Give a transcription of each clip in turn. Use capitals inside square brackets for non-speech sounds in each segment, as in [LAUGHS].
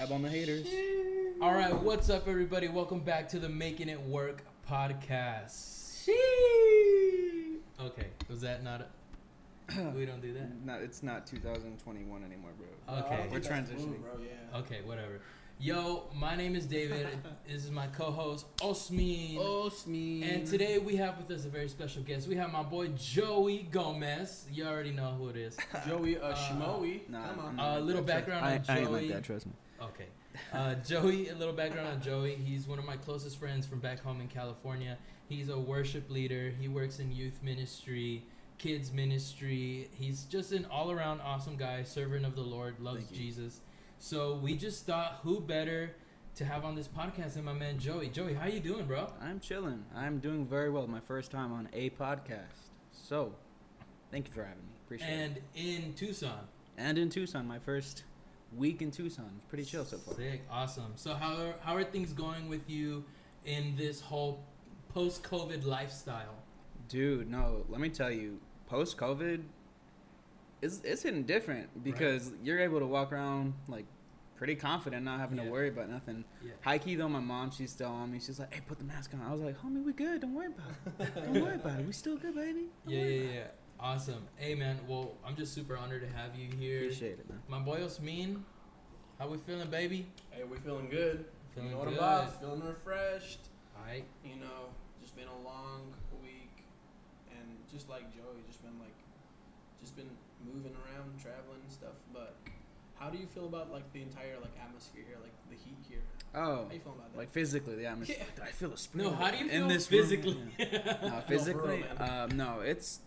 Dab on the haters. All right, what's up, everybody? Welcome back to the Making It Work podcast. Okay, was that not? A, [CLEARS THROAT] we don't do that. Not, it's not 2021 anymore, bro. Okay. We're transitioning. bro. Yeah. Okay, whatever. Yo, my name is David. [LAUGHS] this is my co-host Osmin. Smee. And today we have with us a very special guest. We have my boy Joey Gomez. You already know who it is. Joey uh, Uh, Shimoey. Nah, Come on. A not like little that. background I, on I ain't like that, trust me. Okay. Uh, Joey, a little background on Joey. He's one of my closest friends from back home in California. He's a worship leader. He works in youth ministry, kids ministry. He's just an all around awesome guy, servant of the Lord, loves Jesus. So we just thought who better to have on this podcast than my man Joey. Joey, how you doing, bro? I'm chilling. I'm doing very well. My first time on a podcast. So, thank you for having me. Appreciate it. And in Tucson. And in Tucson, my first week in Tucson. It's pretty chill so far. Sick, awesome. So how are, how are things going with you in this whole post COVID lifestyle? Dude, no, let me tell you, post COVID, it's, it's hitting different because you're able to walk around like pretty confident, not having Yeah. to worry about nothing. Yeah. High key though, my mom, she's still on me. She's like, hey, put the mask on. I was like, homie, we good. Don't worry about it. [LAUGHS] Don't worry about it. We still good, baby. Don't Yeah, worry yeah, about yeah. Awesome. Hey, man. Well, I'm just super honored to have you here. Appreciate it, man. My boy Osmin, how we feeling, baby? Hey, we feeling good. Feeling you know what good. about? Feeling refreshed. Alright. You know, just been a long week, and just like Joey, just been like, just been moving around, traveling and stuff. But how do you feel about like the entire like atmosphere here, like the heat here? Oh, How you feeling about that? like physically, the atmosphere. Yeah. I feel a spring? No, how do you feel in feel this room? physically? [LAUGHS] Yeah. [LAUGHS] No, for physically, real, man. um, no, it's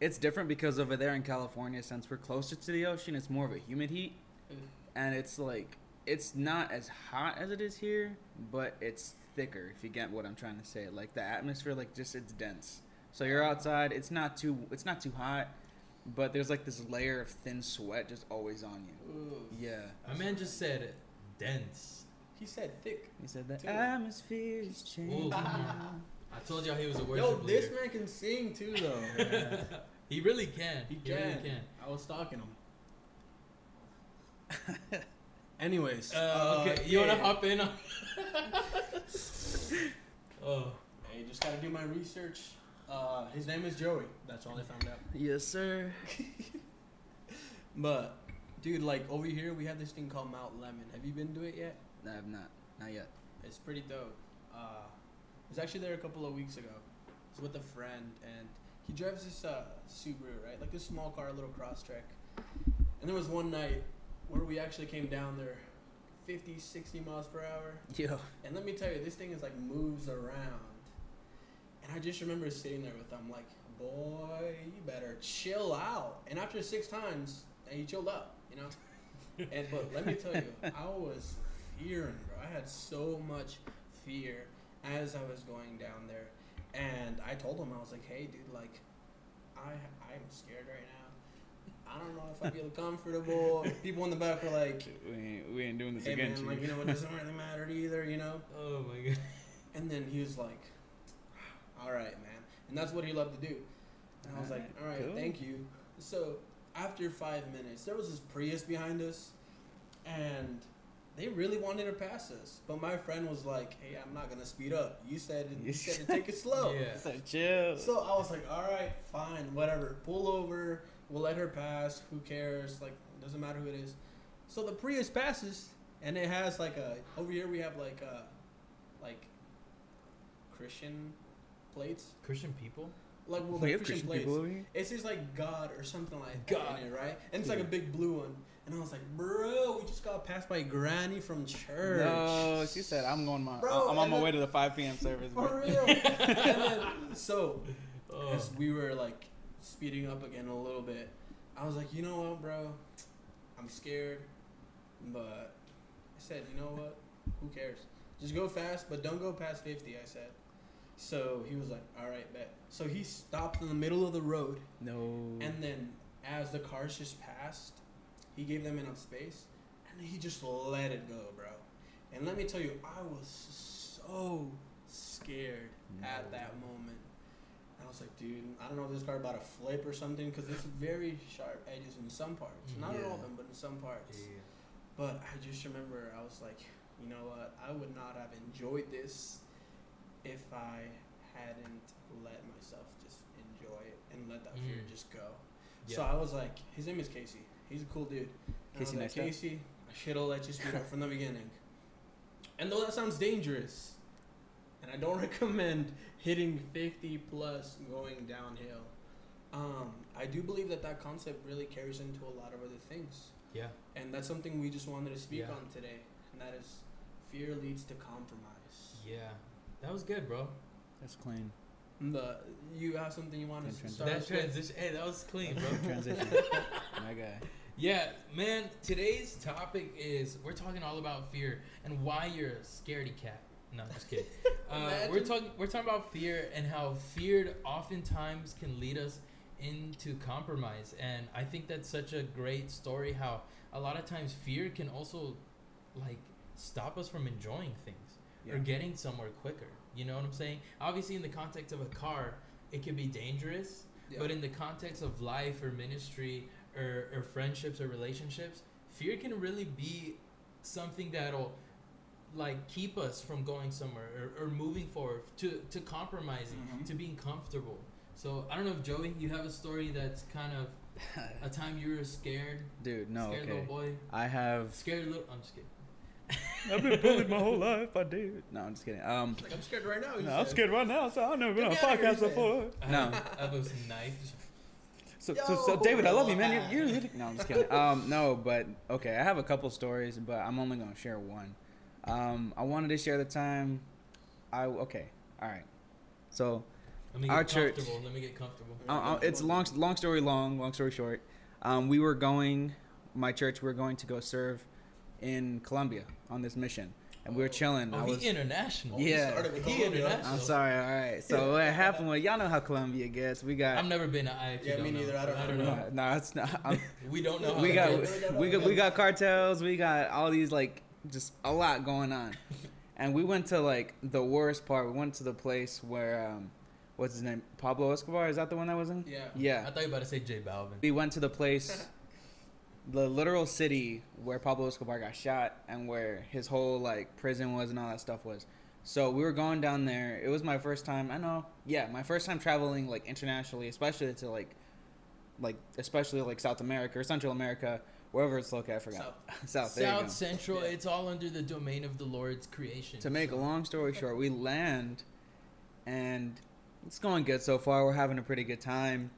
it's different because over there in California, since we're closer to the ocean, it's more of a humid heat, Ugh. and it's like it's not as hot as it is here, but it's thicker. If you get what I'm trying to say, like the atmosphere, like just it's dense. So you're outside, it's not too it's not too hot, but there's like this layer of thin sweat just always on you. Ooh. Yeah, My man just said dense. He said thick. he said the Dude. atmosphere is changing. Come on. I told y'all he was a worship Yo, this leader. man can sing too, though. [LAUGHS] he really can. He really can. can. I was stalking him. [LAUGHS] Anyways, Uh, okay, you yeah. wanna hop in on? [LAUGHS] oh, Hey, just gotta do my research. Uh, his name is Joey. That's all I found out. Yes, sir. But, dude, like over here we have this thing called Mount Lemmon. Have you been to it yet? No, I have not, not yet. It's pretty dope. Uh, I was actually there a couple of weeks ago. I was with a friend, and he drives this uh, Subaru, right? Like this small car, a little Crosstrek. And there was one night where we actually came down there 50, 60 miles per hour. Yo, And let me tell you, this thing is like moves around. And I just remember sitting there with him, like, boy, you better chill out. And after six times, and he chilled out, you know? [LAUGHS] and but let me tell you, I was fearing, bro. I had so much fear as I was going down there. And I told him, I was like, hey, dude, like, I I'm scared right now. I don't know if I feel [LAUGHS] comfortable. People in the back were like, we ain't, we ain't doing this hey, against man, you. like, you know, it doesn't really matter either, you know? oh my god. And then he was like, "All right, man," and that's what he loved to do. And I was like, Alright, "All right, cool. thank you." So after five minutes, there was this Prius behind us, and they really wanted to pass us. But my friend was like, "Hey, I'm not gonna speed up. You said you said to [LAUGHS] take it slow." Yeah. So chill. So I was like, "All right, fine, whatever. Pull over. We'll let her pass. Who cares? Like, doesn't matter who it is." So the Prius passes, and it has like a over here we have like a like Christian plates. Christian people. Like well, we the have Christian, Christian plates. people over here. It says like God or something like God. that in it, right? And it's like a big blue one. And I was like, bro, we just got passed by Granny from church. No, she said I'm going my. Bro, I'm on my then- way to the 5 p.m. service. For bro. real. [LAUGHS] and then, so Oh. as we were like speeding up again a little bit, I was like, you know what, bro? I'm scared, but I said, you know what? Who cares? Just go fast, but don't go past 50. I said. So he was like, all right, bet. So he stopped in the middle of the road, No. and then as the cars just passed, he gave them enough space, and he just let it go, bro. And let me tell you, I was so scared at that moment. I was like, dude, I don't know if this car about to flip or something because it's very sharp edges in some parts. Not in all of them, but in some parts. Yeah. But I just remember I was like, you know what? I would not have enjoyed this if I hadn't let myself just enjoy it and let that fear Mm. just go. Yeah. So I was like, his name is Casey. He's a cool dude. And I was Casey like, Neistat? Casey, I should have let you speak up from the beginning. And though that sounds dangerous, and I don't [LAUGHS] recommend hitting 50 plus going downhill, um, I do believe that that concept really carries into a lot of other things. Yeah. And that's something we just wanted to speak Yeah. on today. And that is fear leads to compromise. Yeah. That was good, bro. That's clean. The, you have something you want to trans- start That with? transition. Hey, that was clean, bro. Transition. [LAUGHS] My guy. Yeah, man. Today's topic is we're talking all about fear and why you're a scaredy cat. No, just kidding. [LAUGHS] Uh, we're talking we're talking about fear and how fear oftentimes can lead us into compromise. And I think that's such a great story. How a lot of times fear can also like stop us from enjoying things or getting somewhere quicker. You know what I'm saying? Obviously, in the context of a car, it can be dangerous. Yeah. But in the context of life or ministry or, or friendships or relationships, fear can really be something that'll like keep us from going somewhere or, or moving forward to, to compromising, Mhm. to being comfortable. So I don't know if Joey, you have a story that's kind of [LAUGHS] a time you were scared, Dude, no, scared okay. little boy, I have. scared little. I'm just kidding. [LAUGHS] I've been bullied my whole life. I did. No, I'm just kidding. Um, like, I'm scared right now. no, I'm scared right now. So I've never been on a Get me outta here, podcast before. I [LAUGHS] No. have, I have a knife. So, so, so, David, I love you, man. You're, you're no, I'm just kidding. Um, no, but okay, I have a couple stories, but I'm only gonna share one. Um, I wanted to share the time. I okay, all right. So Let me Our get church- comfortable. Let me get comfortable. uh, uh, it's long, long story long, long story short. Um, we were going, my church. We were going to go serve in Colombia on this mission, and we were chilling. Oh, I he was. international. He Yeah. started with He international. I'm sorry. All right. So [LAUGHS] what happened was, y'all know how Colombia gets. We got. I've never been. I actually Yeah, don't me know. neither. I don't- I don't I know. no, it's not. I'm, [LAUGHS] We don't know. We it got [LAUGHS] we got we got cartels. We got all these like just a lot going on, and we went to like the worst part. We went to the place where um, what's his name? Pablo Escobar. Is that the one that was in? Yeah. Yeah. I thought you were about to say J Balvin. We went to the place, the literal city where Pablo Escobar got shot and where his whole like prison was and all that stuff was. So we were going down there. It was my first time. I know. Yeah, my first time traveling like internationally, especially to like, like especially like South America or Central America, wherever it's located. I forgot. South. [LAUGHS] go. South Central. Yeah. It's all under the domain of the Lord's creation. To make a long story short, we land, and it's going good so far. We're having a pretty good time.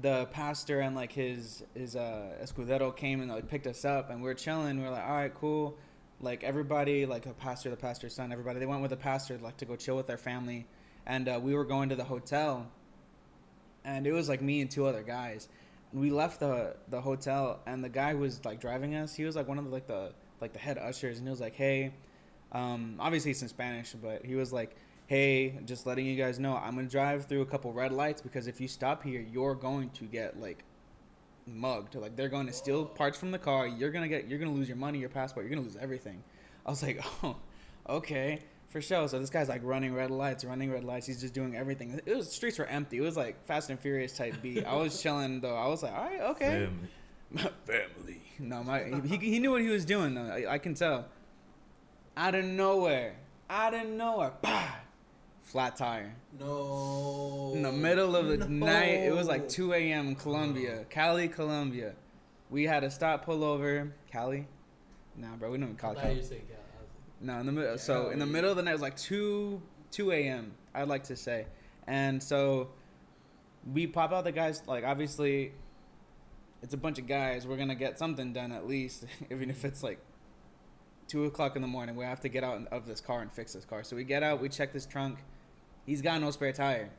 The pastor and like his his uh, escudero came and like picked us up, and we are chilling. We are like, all right, cool. Like everybody, like a pastor, the pastor's son, everybody, they went with the pastor like to go chill with their family, and uh, we were going to the hotel, and it was like me and two other guys. We left the the hotel, and the guy who was like driving us, he was like one of the, like the like the head ushers, and he was like, hey. Um, obviously it's in Spanish, but he was like, "Hey, just letting you guys know, I'm gonna drive through a couple red lights because if you stop here, you're going to get like mugged. Like they're going to steal parts from the car. You're gonna get, you're gonna lose your money, your passport. You're gonna lose everything." I was like, [LAUGHS] "Oh, okay, for sure." So this guy's like running red lights, running red lights. He's just doing everything. It was streets were empty. It was like Fast and Furious type beat. I was [LAUGHS] chilling though. I was like, "All right, okay." [LAUGHS] My family. No, my he, he knew what he was doing though. I, I can tell. Out of nowhere, out of nowhere, bah, flat tire. No. In the middle of the No. night, it was like 2 a.m. in Colombia, Cali, Colombia. We had to stop, pull over. Cali? Nah, bro, we don't even I call it thought you Cali. were saying, yeah, I No, in the middle. So in the middle of the night, it was like 2 2 a.m. I'd like to say, and so we pop out the guys. Like obviously, it's a bunch of guys. We're gonna get something done at least, [LAUGHS] even if it's like two o'clock in the morning. We have to get out of this car and fix this car. So we get out. We check this trunk. He's got no spare tire.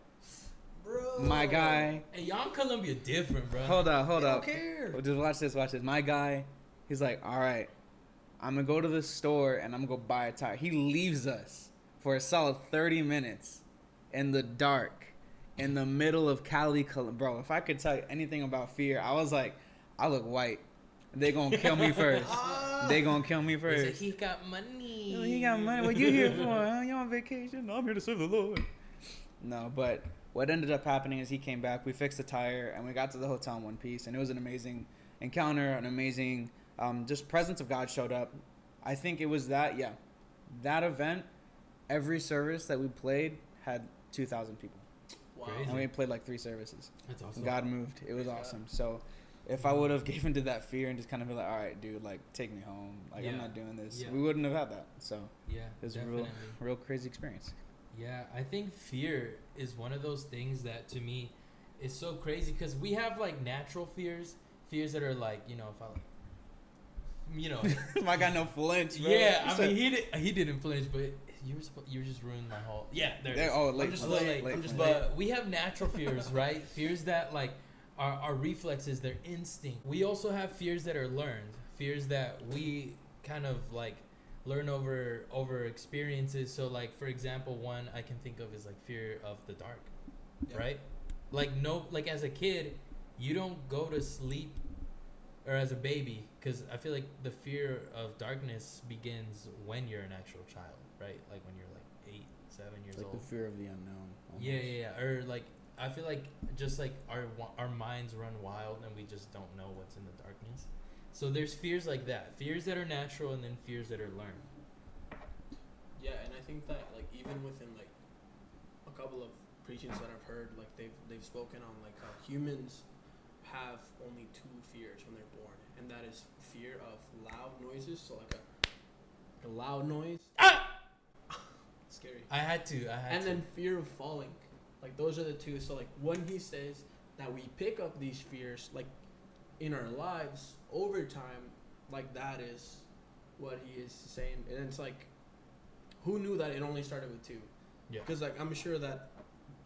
Bro. My guy. Hey, y'all in Colombia different, bro. Hold up, hold I up. don't care. Just watch this, watch this. My guy, he's like, all right, I'm gonna go to the store and I'm gonna go buy a tire. He leaves us for a solid 30 minutes in the dark, in the middle of Cali, Col- bro. If I could tell you anything about fear, I was like, I look white. They gonna kill me [LAUGHS] first. Ah. they gonna kill me He said first. he got money. Oh, he got money. What you here for? [LAUGHS] Huh? You on vacation? No, I'm here to serve the Lord. No, but what ended up happening is he came back. We fixed the tire and we got to the hotel in one piece, and it was an amazing encounter, an amazing Um, just presence of God showed up. I think it was that. Yeah, that event. Every service that we played had two thousand people, Wow. Crazy. and we played like three services. That's awesome. God moved. It was awesome. So, if I would have [LAUGHS] given to that fear and just kind of been like, all right, dude, like take me home. Like I'm not doing this. Yeah. We wouldn't have had that. So Yeah, it was a definitely. real, real crazy experience. Yeah, I think fear is one of those things that to me is so crazy because we have like natural fears, fears that are like you know if I like, you know, [LAUGHS] My guy no flinch. Bro. yeah. I said- mean he did, he didn't flinch, but you were supposed you were just ruining my whole yeah there. it is. oh, late I'm just little late. late I'm just, flinch. but we have natural fears, right? fears that like our our reflexes, their instinct. We also have fears that are learned, fears that we kind of like learn over over experiences. So like for example, one I can think of is like fear of the dark, Yeah. right? Like no, like as a kid, you don't go to sleep, or as a baby, because I feel like the fear of darkness begins when you're an actual child, right? Like when you're like eight, seven years like old. the fear of the unknown. Yeah, yeah, yeah. Or like I feel like just like our our minds run wild and we just don't know what's in the darkness. So there's fears like that, fears that are natural, and then fears that are learned. Yeah, and I think that like even within like a couple of preachings that I've heard, like they've they've spoken on like how humans have only two fears when they're born, and that is fear of loud noises, so like a, a loud noise, Ah! [LAUGHS] scary, I had to. I had and to. then fear of falling. Like those are the two. So like when he says that we pick up these fears like in our lives over time, like that is what he is saying, and it's like who knew that it only started with two? Yeah. Because like I'm sure that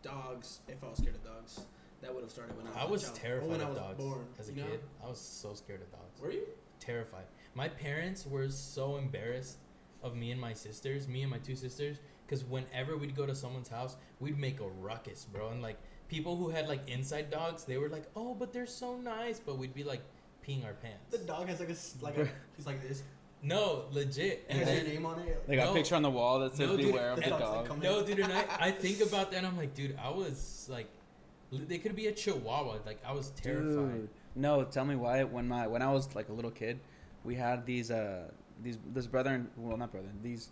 dogs, if I was scared of dogs, that would have started when I was. I was child, terrified when I was dogs born, as a you know? kid. I was so scared of dogs. Were you? terrified. My parents were so embarrassed of me and my sisters, me and my two sisters, because whenever we'd go to someone's house, we'd make a ruckus, bro. And like people who had like inside dogs, they were like, "Oh, but they're so nice," but we'd be like peeing our pants. The dog has like a s- like a [LAUGHS] he's like this. No, legit. And has your name on it. They got No. a picture on the wall that says No, dude, "Beware of the the dog." no, dude, and I, [LAUGHS] I think about that, and I'm like, dude, I was like, they could be a chihuahua. Like I was terrified. Dude, no, tell me why. When my when I was like a little kid, we had these uh these this brother and well not brother these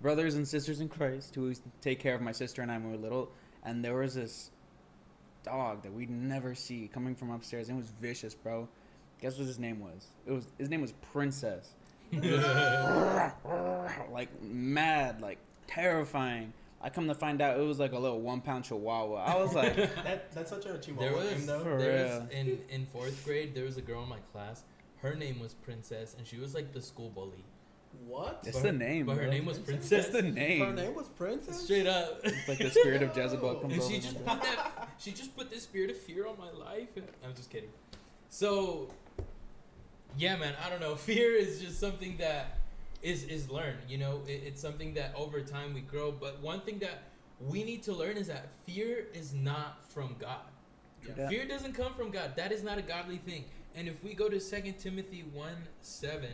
brothers and sisters in Christ who used to take care of my sister and I when we were little, and there was this dog that we'd never see coming from upstairs. and It was vicious, bro. Guess what his name was? It was his name was Princess. [LAUGHS] like mad, like terrifying. I come to find out it was like a little one pound chihuahua. I was like, [LAUGHS] that that's such a chihuahua There was, name though. For there was real. in in fourth grade. There was a girl in my class. Her name was Princess, and she was like the school bully. What? it's But the name. But her bro. name was Princess? Princess. That's the name. Her name was Princess. Straight up. It's like the spirit of Jezebel [LAUGHS] comes and over. she me, just put that. She just put this spirit of fear on my life. I'm just kidding. So, yeah, man. I don't know. [LAUGHS] Fear is just something that is is learned. You know, it, it's something that over time we grow. But one thing that we need to learn is that fear is not from God. Yeah. Fear doesn't come from God. That is not a godly thing. And if we go to 2 Timothy 1 7,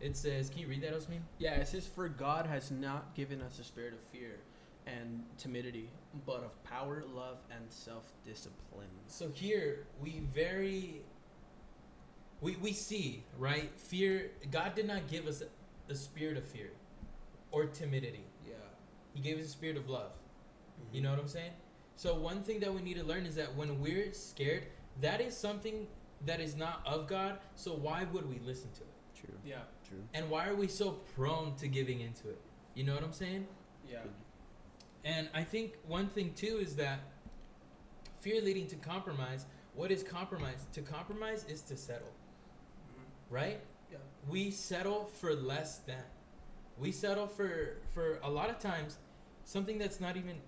it says, Can you read that, Osmin? Yeah, it says, For God has not given us a spirit of fear and timidity, but of power, love, and self discipline. So here we very we we see, right? Fear God did not give us a, spirit of fear or timidity. Yeah. He gave us a spirit of love. You Mm-hmm. know what I'm saying? So one thing that we need to learn is that when we're scared, that is something that is not of God. So why would we listen to it? True. Yeah. True. And why are we so prone to giving into it? You know what I'm saying? Yeah. And I think one thing too is that fear leading to compromise. What is compromise? To compromise is to settle, Mhm. right? Yeah. We settle for less than. We settle for for a lot of times something that's not even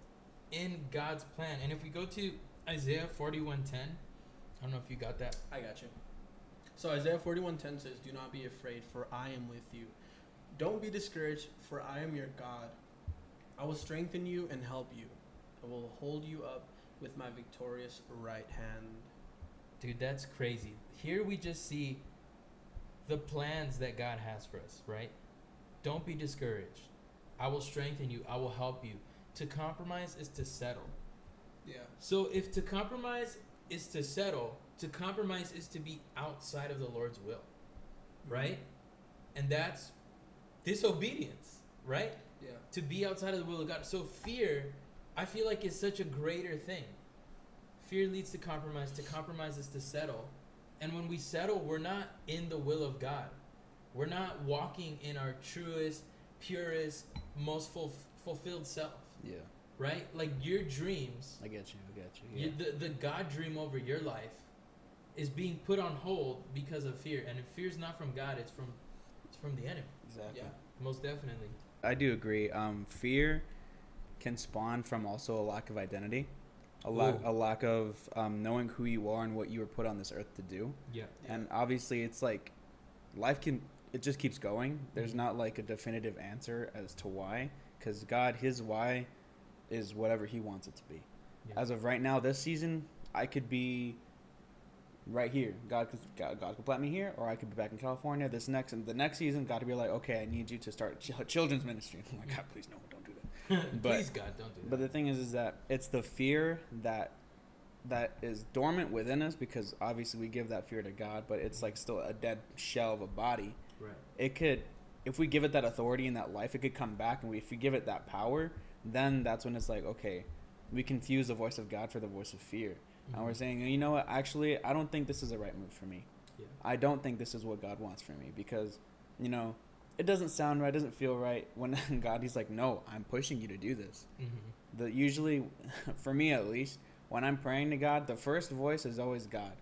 in God's plan. And if we go to Isaiah 41:10, I don't know if you got that. I got you. So Isaiah 41:10 says, "Do not be afraid, for I am with you. Don't be discouraged, for I am your God. I will strengthen you and help you. I will hold you up with my victorious right hand." Dude, that's crazy. Here we just see the plans that God has for us, right? Don't be discouraged. I will strengthen you. I will help you. To compromise is to settle. Yeah. So if to compromise is to settle, to compromise is to be outside of the Lord's will. Mm-hmm. right? And that's disobedience, right? Yeah. To be outside of the will of God. So fear, I feel like is such a greater thing. Fear leads to compromise. To compromise is to settle. And when we settle, we're not in the will of God. We're not walking in our truest, purest, most ful- fulfilled self, Yeah, right? Like your dreams, I get you. I get you. Yeah. you, the, the God dream over your life is being put on hold because of fear. And if fear's not from God, it's from it's from the enemy. exactly. Yeah. Most definitely. I do agree. Um, fear can spawn from also a lack of identity, a lack a lack of um, knowing who you are and what you were put on this earth to do. Yeah. Yeah. And obviously, it's like life can it just keeps going. There's Mhm. not like a definitive answer as to why, because God, His why, is whatever He wants it to be. Yeah. As of right now, this season, I could be right here. God could God, God could plant me here, or I could be back in California. This next and the next season, God to be like, okay, I need you to start ch- [LAUGHS] children's ministry. Oh my God, mm-hmm. please no, don't do that. [LAUGHS] But- Please, God, don't do that. But the thing is, is that it's the fear that that is dormant within us because obviously we give that fear to God, but it's like still a dead shell of a body. right. It could, if we give it that authority and that life, it could come back, and we, if we give it that power, then that's when it's like, okay, we confuse the voice of God for the voice of fear, and we're saying, you know what? Actually, I don't think this is the right move for me. Yeah. I don't think this is what God wants for me because, you know, it doesn't sound right, doesn't feel right. When [LAUGHS] God, He's like, no, I'm pushing you to do this Mhm. the usually [LAUGHS] for me at least when i'm praying to god the first voice is always god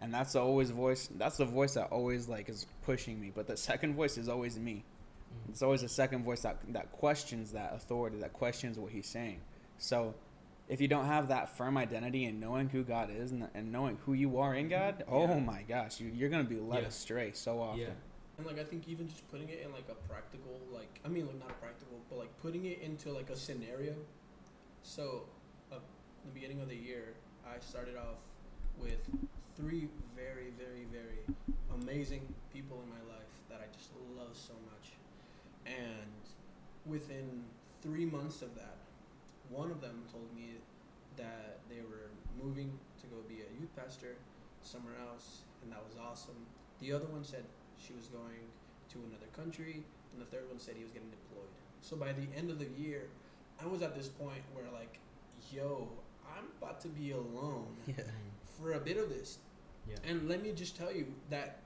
and that's the always voice that's the voice that always like is pushing me but the [LAUGHS] second voice is always me Mhm. it's always the second voice that that questions that authority that questions what he's saying so if you don't have that firm identity and knowing who god is and, and knowing who you are in god oh Yeah. my gosh you, you're gonna be led Yeah. astray so often Yeah. And like I think even just putting it in like a practical like I mean like not a practical but like putting it into like a scenario. So, uh, the beginning of the year, I started off with three very very very amazing people in my life that I just love so much. And within 3 months of that, one of them told me that they were moving to go be a youth pastor somewhere else and that was awesome. The other one said she was going to another country, and the third one said he was getting deployed. So by the end of the year, I was at this point where like, yo, I'm about to be alone yeah for a bit of this. Yeah. And let me just tell you that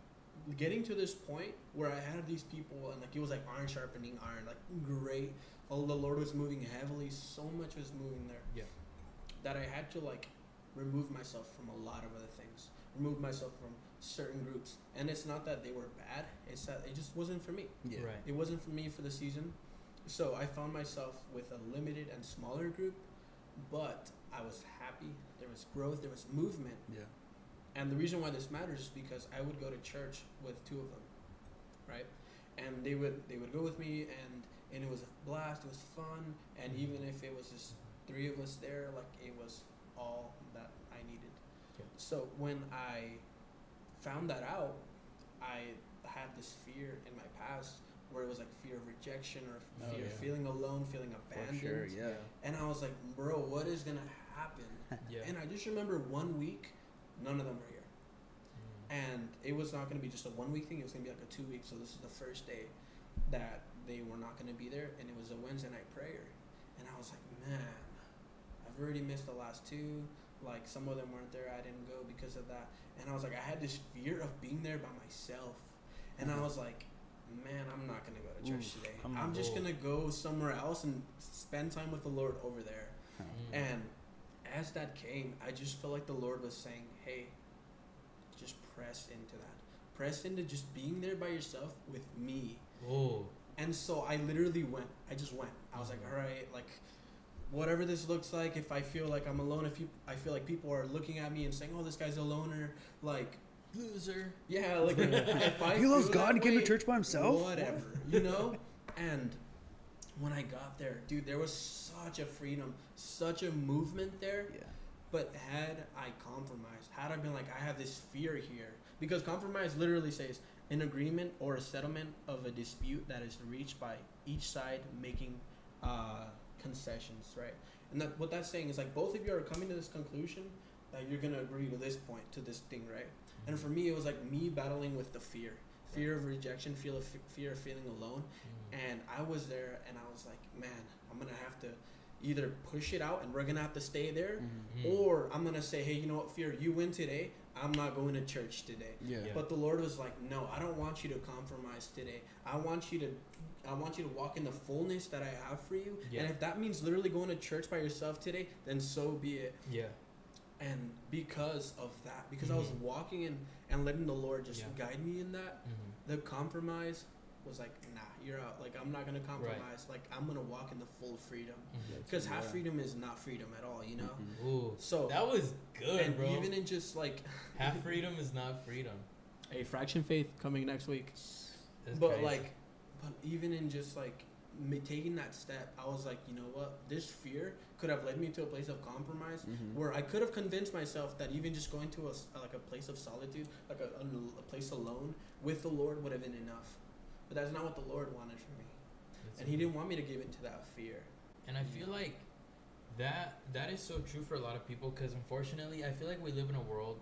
getting to this point where I had these people and like it was like iron sharpening iron, like great. Oh, the Lord was moving heavily. So much was moving there. Yeah. That I had to like remove myself from a lot of other things. Remove myself from certain groups. And it's not that they were bad. It's that it just wasn't for me. yeah Right. It wasn't for me for the season. So I found myself with a limited and smaller group, but I was happy. There was growth, there was movement. yeah And the reason why this matters is because I would go to church with two of them, right? And they would they would go with me and and it was a blast, it was fun, and mm-hmm. even if it was just three of us there, like it was all that I needed. Yeah. So when I found that out, I had this fear in my past where it was like fear of rejection or Oh, fear of feeling alone, feeling for abandoned. sure yeah And I was like, bro, what is gonna happen? [LAUGHS] Yeah. And I just remember one week, none of them were here. Mhm. And it was not going to be just a one week thing, it was going to be like a two week. So this is the first day that they were not going to be there. And it was a Wednesday night prayer. And I was like, man, I've already missed the last two. Like some of them weren't there. I didn't go because of that. And I was like, I had this fear of being there by myself. And I Mhm. was like, man, I'm not going to go to church Oof, today. I'm on. just going to go somewhere else and spend time with the Lord over there. [LAUGHS] Mhm. And as that came, I just felt like the Lord was saying, hey, just press into that. Press into just being there by yourself with me. Oh. And so I literally went. I just went. I was like, all right, like, whatever this looks like, if I feel like I'm alone, if you, I feel like people are looking at me and saying, oh, this guy's a loner, like, Loser. yeah, like, [LAUGHS] if I he loves God that and came to church by himself Whatever, you know? and when I got there, dude, there was such a freedom, such a movement there. yeah But had I compromised, had I been like, I have this fear here, because compromise literally says an agreement or a settlement of a dispute that is reached by each side making uh, concessions, right? And that what that's saying is like both of you are coming to this conclusion that you're gonna agree to this point, to this thing, right? And for me, it was like me battling with the fear, fear of rejection, fear of fear of feeling alone. Mm. And I was there, and I was like, man, I'm gonna have to either push it out, and we're gonna have to stay there, Mhm. Mm. or I'm gonna say, hey, you know what, fear, you win today. I'm not going to church today. Yeah. Yeah. But the Lord was like, no, I don't want you to compromise today. I want you to, I want you to walk in the fullness that I have for you. Yeah. And if that means literally going to church by yourself today, then so be it. yeah. And because of that, because I was Mhm. walking in and letting the Lord just Yeah. guide me in that, hmm the compromise was like, nah, you're out. Like I'm not gonna compromise. Like I'm gonna walk in the full freedom. Because half Yeah. freedom is not freedom at all, you know. Mhm. Ooh, So that was good, and bro. even in just like [LAUGHS] Half freedom is not freedom. a fraction faith coming next week. That's but crazy. like, but even in just like me taking that step, I was like, you know what? This fear could have led me to a place of compromise Mhm. where I could have convinced myself that even just going to a s- like a place of solitude, like a, a, a place alone with the Lord would have been enough. But that's not what the Lord wanted for me, That's and He didn't want me to give into that fear. And I feel like that that is so true for a lot of people because unfortunately, I feel like we live in a world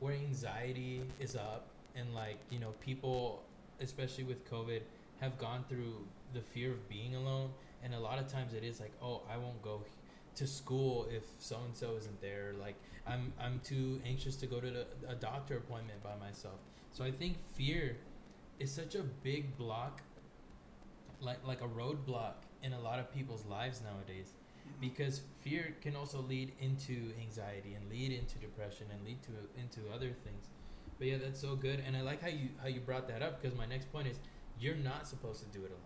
where anxiety is up and like you know people, especially with COVID, have gone through the fear of being alone, and a lot of times it is like, oh, I won't go to school if so and so isn't there. Like I'm I'm too anxious to go to the, a doctor appointment by myself. So I think fear is such a big block, like like a roadblock in a lot of people's lives nowadays. Because fear can also lead into anxiety and lead into depression and lead to into other things. But yeah that's so good and i like how you how you brought that up because my next point is you're not supposed to do it alone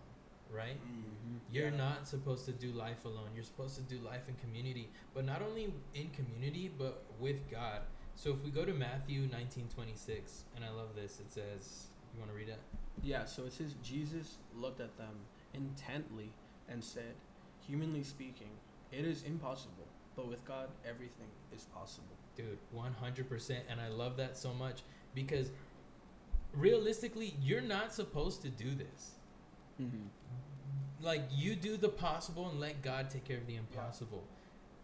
right? Mhm. you're Yeah. not supposed to do life alone. You're supposed to do life in community but not only in community but with god. So if we go to matthew 19 26 and i love this it says you want to read it Yeah, so it says Jesus looked at them intently and said, Humanly speaking, it is impossible, but with God, everything is possible. Dude, 100%. And I love that so much because realistically, you're not supposed to do this. Mhm. Like you do the possible and let God take care of the impossible.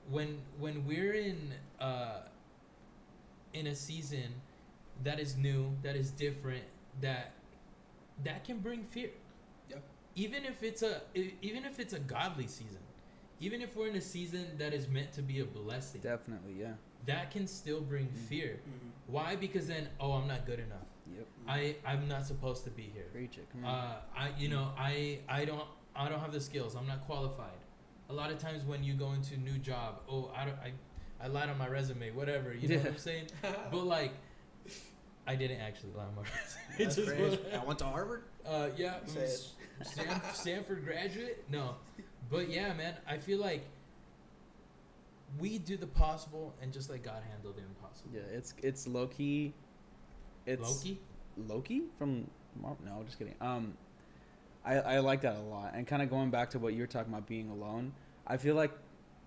When when we're in uh in a season that is new, that is different, that that can bring fear. Yep. Even if it's a even if it's a godly season. Even if we're in a season that is meant to be a blessing. Definitely, yeah. that can still bring Mhm. fear. Why? Because then, oh, I'm not good enough. Yep. I I'm not supposed to be here. Preach it. Come on. Uh, I you know I I don't I don't have the skills. I'm not qualified. A lot of times when you go into a new job, oh I don't I I lied on my resume, whatever. You know what I'm [LAUGHS] saying? But like, I didn't actually lie on my resume. Just crazy. I went to Harvard. uh, yeah, Say mm, it. Stan- Stanford [LAUGHS] graduate. No, but yeah, man, I feel like we do the possible and just let God handle the impossible. yeah, it's it's low key. It's Loki. Loki from Mar- no, just kidding. Um, I I like that a lot, and kind of going back to what you were talking about being alone. I feel like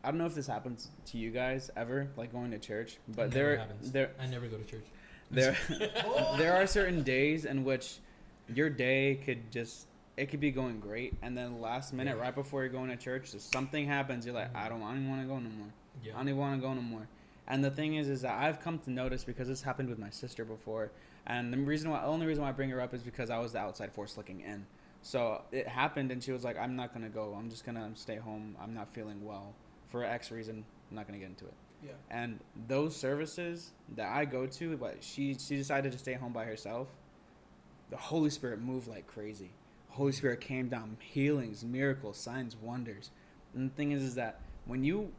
I don't know if this happens to you guys ever, like going to church, but there happens. there I never go to church. There [LAUGHS] [LAUGHS] there are certain days in which your day could just it could be going great, and then last minute, Yeah. right before you're going to church, just something happens. You're like, I don't, I don't even want to go no more. Yeah. I don't even want to go no more. And the thing is, is that I've come to notice because this happened with my sister before, and the reason why, only reason why I bring her up is because I was the outside force looking in. So it happened, and she was like, "I'm not gonna go. I'm just gonna stay home. I'm not feeling well for X reason. I'm not gonna get into it." Yeah. And those services that I go to, but she she decided to stay home by herself. The Holy Spirit moved like crazy. Holy Spirit came down, healings, miracles, signs, wonders. And the thing is, is that when you,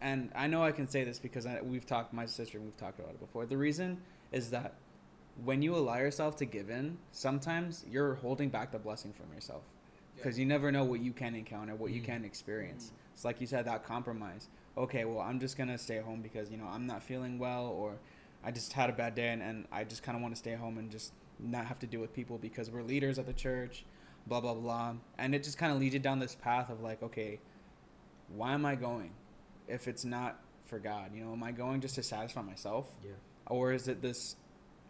and I know I can say this because I, we've talked, my sister, and we've talked about it before. The reason is that when you allow yourself to give in, sometimes you're holding back the blessing from yourself because you never know what you can encounter, what you Mm. can experience. It's like you said that compromise. Okay, well, I'm just gonna stay home because you know I'm not feeling well, or I just had a bad day, and, and I just kind of want to stay home and just not have to deal with people because we're leaders at the church, blah blah blah, and it just kind of leads you down this path of like, okay, why am I going if it's not for God? You know, am I going just to satisfy myself, Yeah. or is it this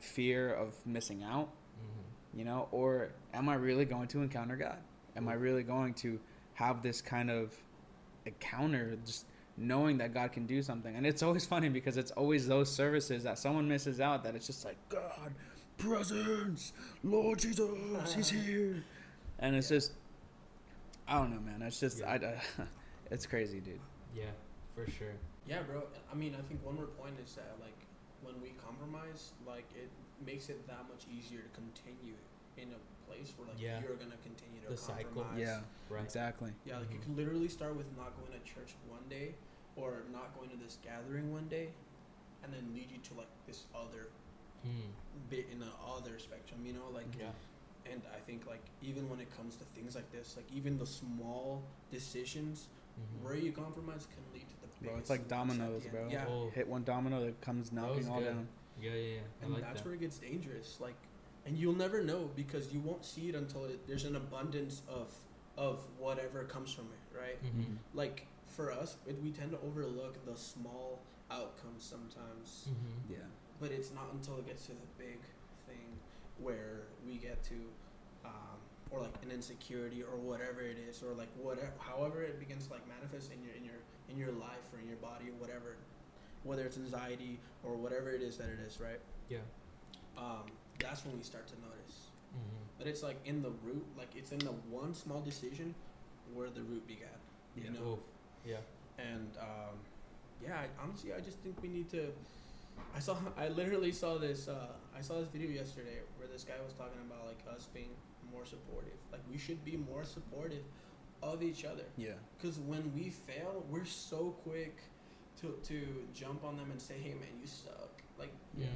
fear of missing out? hmm you know or am i really going to encounter god am i really going to have this kind of encounter just knowing that god can do something and it's always funny because it's always those services that someone misses out that it's just like god presence, Lord Jesus, He's uh-huh. here, and it's Yeah. just, I don't know, man. It's just, Yeah. I, I [LAUGHS] it's crazy, dude. Yeah, for sure. Yeah, bro. I mean, I think one more point is that like when we compromise, like it makes it that much easier to continue in a place where like Yeah. you're gonna continue to The cycle. compromise. Yeah, Right. exactly. Yeah, like Mhm. it can literally start with not going to church one day or not going to this gathering one day and then lead you to like this other Hmm. bit in the other spectrum, you know, like Yeah. and I think like even when it comes to things like this, like even the small decisions Mhm. where you compromise can lead to the Bro, biggest it's like ones at dominoes, bro. Yeah. Oh, Hit one domino that comes knocking was all good. down. yeah, yeah, yeah. I and like that's that. where it gets dangerous like and you'll never know because you won't see it until it, there's an abundance of of whatever comes from it right Mhm. like for us it, we tend to overlook the small outcomes sometimes Mhm. Yeah. but it's not until it gets to the big thing where we get to um, or like an insecurity or whatever it is or like whatever however it begins to like manifest in your in your in your life or in your body or whatever whether it's anxiety or whatever it is that it is right Yeah. um, that's when we start to notice Mhm. but it's like in the root like it's in the one small decision where the root began Yeah. you know Oof. Yeah. and um, yeah, I, honestly, I just think we need to. I saw, [LAUGHS] I literally saw this. Uh, I saw this video yesterday where this guy was talking about like us being more supportive. Like we should be more supportive of each other. Yeah. Because when we fail, we're so quick to to jump on them and say, "Hey, man, you suck." Like Yeah.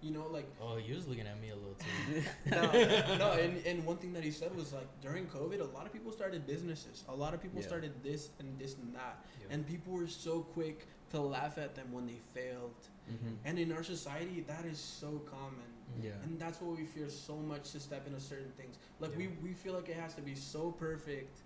You know, like Oh, he was looking at me a little too. [LAUGHS] no, [LAUGHS] no, and, and one thing that he said was like during COVID, a lot of people started businesses. A lot of people Yeah. started this and this and that, Yeah. and people were so quick to laugh at them when they failed. Mm-hmm. And in our society, that is so common, Yeah. and that's why we fear so much to step into certain things. Like Yeah. we we feel like it has to be so perfect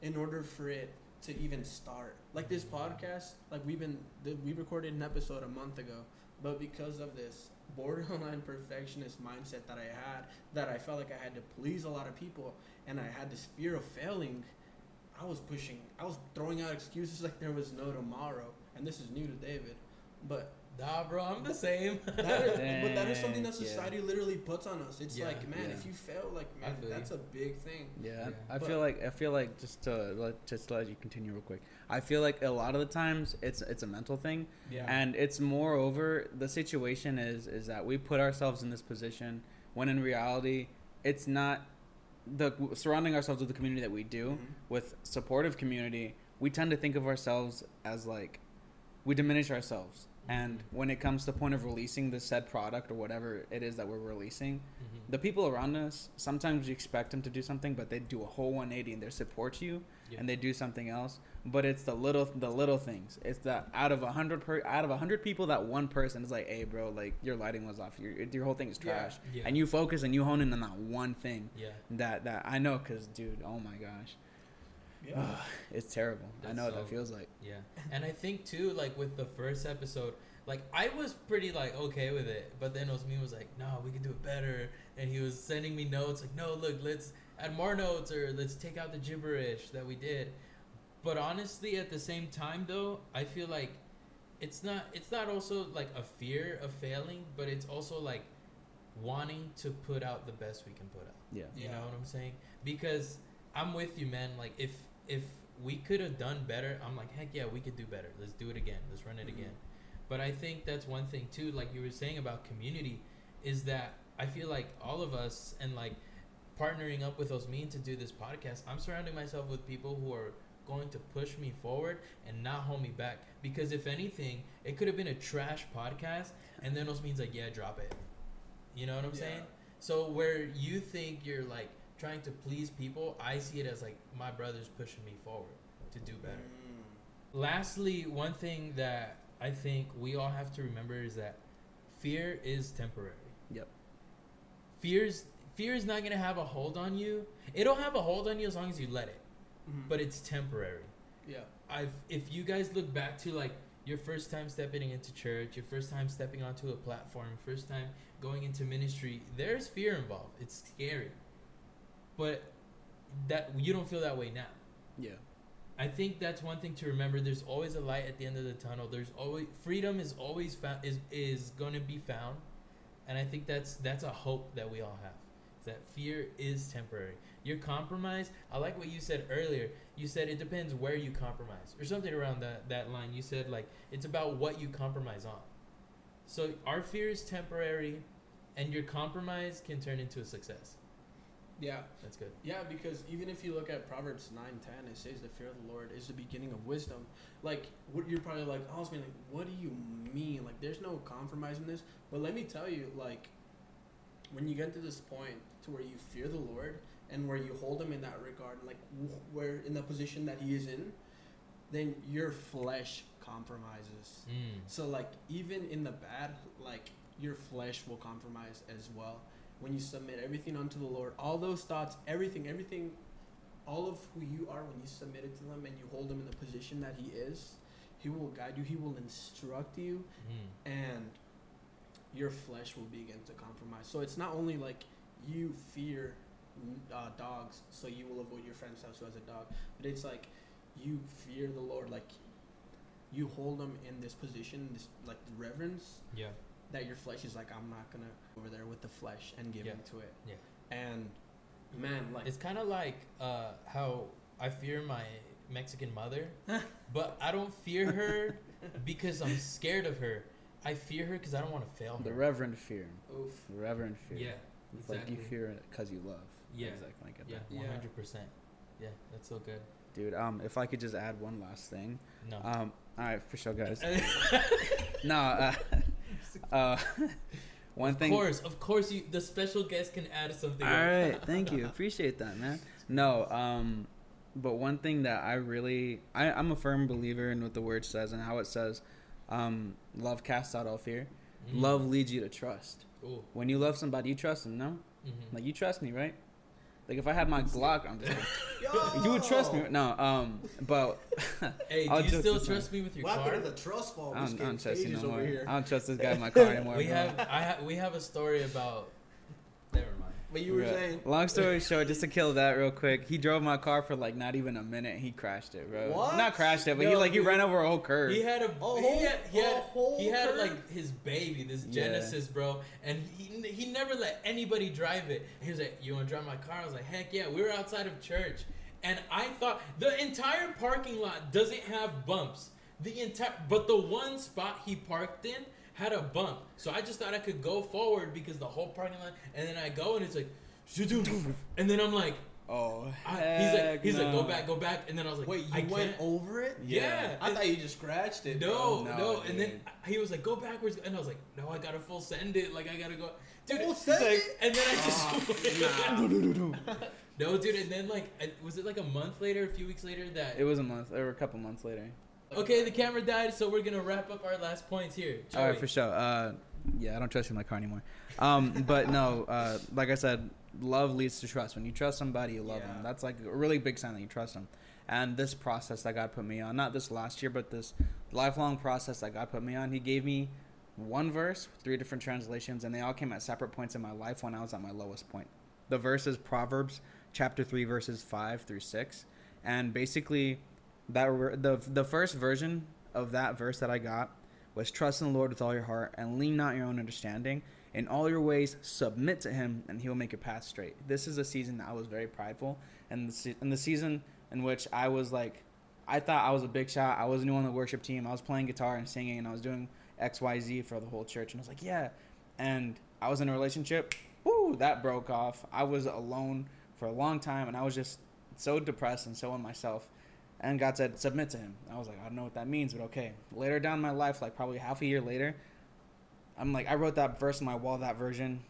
in order for it to even start. Like this Mhm. podcast, like we've been th- we recorded an episode a month ago, but because of this borderline perfectionist mindset that I had, that I felt like I had to please a lot of people, and I had this fear of failing. I was pushing. I was throwing out excuses like there was no tomorrow, and this is new to David, but Nah, bro, I'm the same. that is, but that is something that Dang, yeah. society literally puts on us. It's Yeah. like, man, Yeah. if you fail, like, man, feel that's a big thing. Yeah, Yeah. I But- feel like I feel like just to let just to let you continue real quick. I feel like a lot of the times it's it's a mental thing, Yeah. and it's moreover the situation is is that we put ourselves in this position when in reality it's not the surrounding ourselves with the community that we do Mhm. with supportive community. We tend to think of ourselves as like we diminish ourselves, and when it comes to the point of releasing the said product or whatever it is that we're releasing, Mhm. the people around us sometimes you expect them to do something but they do a whole 180 and they support you Yeah. and they do something else but it's the little the little things it's that out of a hundred per out of a hundred people that one person is like hey bro like your lighting was off your your whole thing is Yeah. trash Yeah. and you focus and you hone in on that one thing Yeah. that that i know because dude oh my gosh Yeah. it's terrible i That's know what so- that feels like Yeah. And I think too, like with the first episode, like I was pretty like okay with it, but then Osmin was like, "No, we can do it better," and he was sending me notes like, "No, look, let's add more notes or let's take out the gibberish that we did." But honestly, at the same time, though, I feel like it's not it's not also like a fear of failing, but it's also like wanting to put out the best we can put out. yeah You Yeah. know what I'm saying? Because I'm with you, man. Like if if we could have done better, I'm like, heck yeah, we could do better. Let's do it again. Let's run it Mhm. again. But I think that's one thing too, like you were saying about community, is that I feel like all of us and like partnering up with Osmin to do this podcast, I'm surrounding myself with people who are going to push me forward and not hold me back. Because if anything, it could have been a trash podcast, and then Osmin's like, yeah, drop it. You know what I'm Yeah. saying? So where you think you're like trying to please people, I see it as like my brother's pushing me forward to do better. Mm. Lastly, one thing that I think we all have to remember is that fear is temporary. Yep. Fear's fear is not gonna have a hold on you. It'll have a hold on you as long as you let it, Mhm. but it's temporary. yeah. I've if you guys look back to like your first time stepping into church, your first time stepping onto a platform, first time going into ministry, there's fear involved. It's scary. But that you don't feel that way now. yeah I think that's one thing to remember. There's always a light at the end of the tunnel. There's always freedom is always found is is going to be found, and I think that's that's a hope that we all have. That fear is temporary. Your compromise. I like what you said earlier. You said it depends where you compromise, or something around that that line. You said like it's about what you compromise on. So our fear is temporary, and your compromise can turn into a success. Yeah. That's good. Yeah, because even if you look at Proverbs nine ten, it says the fear of the Lord is the beginning of wisdom. Like, what you're probably like, oh, like, what do you mean? Like, there's no compromise in this. But let me tell you, like, when you get to this point to where you fear the Lord and where you hold Him in that regard, like, wh- where in the position that He is in, then your flesh compromises. Mm. So like even in the bad, like your flesh will compromise as well. When you submit everything unto the Lord, all those thoughts, everything, everything, all of who you are, when you submit it to Him and you hold Him in the position that He is, He will guide you. He will instruct you, Mm. and your flesh will begin to compromise. So it's not only like you fear uh, dogs, so you will avoid your friend's house who has a dog, but it's like you fear the Lord, like you hold him in this position, this like reverence, Yeah. That your flesh is like, I'm not gonna go over there with the flesh and give Yeah. into it. Yeah. And man, like It's kind of like uh, how I fear my Mexican mother, [LAUGHS] but I don't fear her because I'm scared of her. I fear her because I don't want to fail her. The reverend fear. oof. The reverend fear. Yeah. It's like you fear it because you love. Yeah. Exactly. I get that. Yeah. hundred percent. Yeah, that's so good. Dude, um, if I could just add one last thing. No. Um, all right, for sure, guys. [LAUGHS] no, uh, [LAUGHS] uh, [LAUGHS] one thing. of course, of course, you the special guest can add something. All right, [LAUGHS] thank you. Appreciate that, man. No, um, but one thing that I really, I, I'm a firm believer in what the word says and how it says, um, love casts out all fear. Mm. Love leads you to trust. Ooh. When you love somebody, you trust them, no? Mhm. Like you trust me, right? Like if I had my Glock, I'm just [LAUGHS] Yo! you would trust me. No, um, but [LAUGHS] Hey, I'll do you just still trust me with your What car? happened to the trust fall? I don't, I don't trust you stages no more. I don't trust this [LAUGHS] guy in my car anymore. we bro. have I ha- we have a story about. Never mind. But you were Yeah. saying Long story short, just to kill that real quick, he drove my car for like not even a minute. He crashed it, bro. What? Not crashed it, but he No, like he dude. ran over a whole curve. He had a A he whole- had he a had, whole he had curve? like his baby, this Yeah. Genesis, bro, and he he never let anybody drive it. He was like, "You want to drive my car?" I was like, "Heck yeah!" We were outside of church, and I thought the entire parking lot doesn't have bumps. The entire but the one spot he parked in had a bump, so I just thought I could go forward because the whole parking lot, and then I go and it's like, and then I'm like, oh, I, he's like, heck he's like, go back, go back, and then I was like, wait, you I went can't. over it? Yeah. I thought you just scratched it. No, no, No, and then he was like, "Go backwards," and I was like, "No, I gotta full send it. Like I gotta go, dude." Full send like- it? and then I just Ah, [LAUGHS] [LAUGHS] no, dude. And then like, was it like a month later, a few weeks later that? It was a month or a couple months later. Okay, the camera died, so we're gonna wrap up our last points here. All right, for sure. Uh, yeah, I don't trust you in my car anymore. Um, [LAUGHS] but no, uh, like I said, love leads to trust. When you trust somebody, you love Yeah. them. That's like a really big sign that you trust them. And this process that God put me on, not this last year, but this lifelong process that God put me on, He gave me one verse, three different translations, and they all came at separate points in my life when I was at my lowest point. The verse is Proverbs chapter 3, verses 5 through 6. And basically, that ver- the, the first version of that verse that I got was trust in the Lord with all your heart and lean not your own understanding. In all your ways, submit to Him, and He will make your path straight. This is a season that I was very prideful, and the, se- and the season in which I was like, I thought I was a big shot. I wasn't on the worship team. I was playing guitar and singing, and I was doing X, Y, Z for the whole church. And I was like, yeah. And I was in a relationship. Woo, that broke off. I was alone for a long time, and I was just so depressed and so in myself. And God said, submit to Him. I was like, I don't know what that means, but okay. Later down in my life, like probably half a year later, I'm like, I wrote that verse on my wall, that version.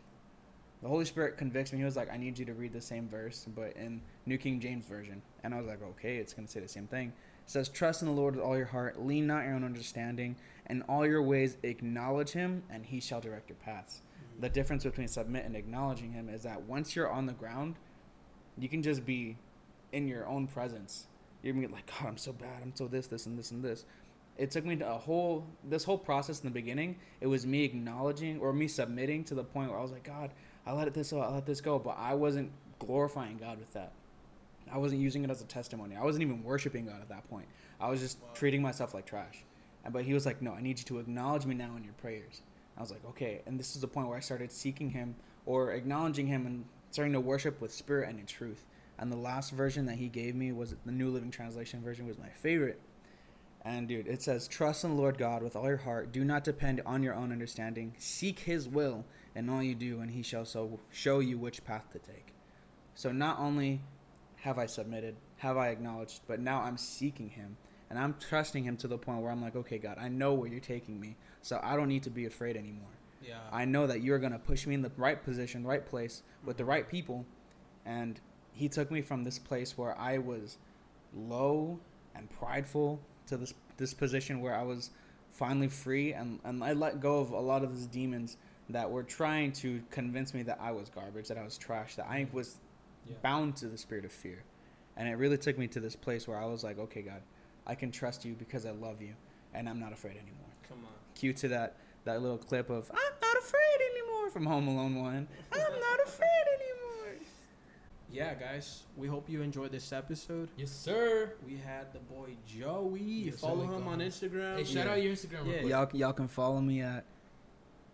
The Holy Spirit convicts me. He was like, I need you to read the same verse, but in New King James Version. And I was like, okay, it's going to say the same thing. It says, Trust in the Lord with all your heart, lean not your own understanding, and all your ways acknowledge him, and he shall direct your paths. Mm-hmm. The difference between submit and acknowledging him is that once you're on the ground, you can just be in your own presence. You're gonna be like, God, I'm so bad. I'm so this, this, and this, and this. It took me to a whole this whole process in the beginning. It was me acknowledging or me submitting to the point where I was like, God, I let it this go, I let this go, but I wasn't glorifying God with that. I wasn't using it as a testimony. I wasn't even worshiping God at that point. I was just Wow. treating myself like trash. And- But he was like, No, I need you to acknowledge me now in your prayers. I was like, okay. And this is the point where I started seeking Him or acknowledging Him and starting to worship with spirit and in truth. And the last version that He gave me was the New Living Translation version was my favorite. And dude, it says, "Trust in the Lord God with all your heart. Do not depend on your own understanding. Seek His will in all you do, and He shall so show you which path to take." So not only have I submitted, have I acknowledged, but now I'm seeking Him, and I'm trusting Him to the point where I'm like, "Okay, God, I know where you're taking me, so I don't need to be afraid anymore. Yeah. I know that you're gonna push me in the right position, right place, with the right people." And He took me from this place where I was low and prideful to this this position where I was finally free and, and I let go of a lot of these demons that were trying to convince me that I was garbage, that I was trash, that I mm-hmm. was Yeah. bound to the spirit of fear. And it really took me to this place where I was like, okay, God, I can trust you because I love you and I'm not afraid anymore. Come on. Cue to that, that little clip of, I'm not afraid anymore from Home Alone 1. [LAUGHS] I'm not afraid anymore. Yeah, guys. We hope you enjoyed this episode. Yes, sir. We had the boy Joey. Yes, Follow him on Instagram. Hey, shout Yeah. out your Instagram. Yeah. Y'all, y'all can follow me at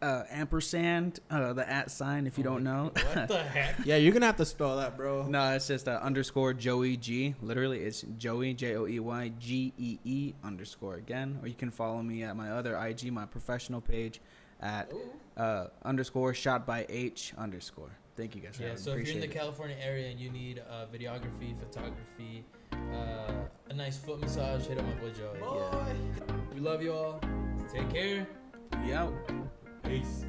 uh, ampersand, uh, the at sign if you Oh don't my- know. What the [LAUGHS] heck? Yeah, you're gonna have to spell that, bro. No, it's just uh, underscore Joey G. Literally, it's Joey J O E Y G E E underscore again. Or you can follow me at my other IG, my professional page, at uh, underscore shot by H underscore. Thank you guys. for Yeah, having me. so if you're in the it. California area and you need uh, videography, photography, uh, a nice foot massage, hit him up with Joey. Boy. We love you all. Take care. We out. Peace.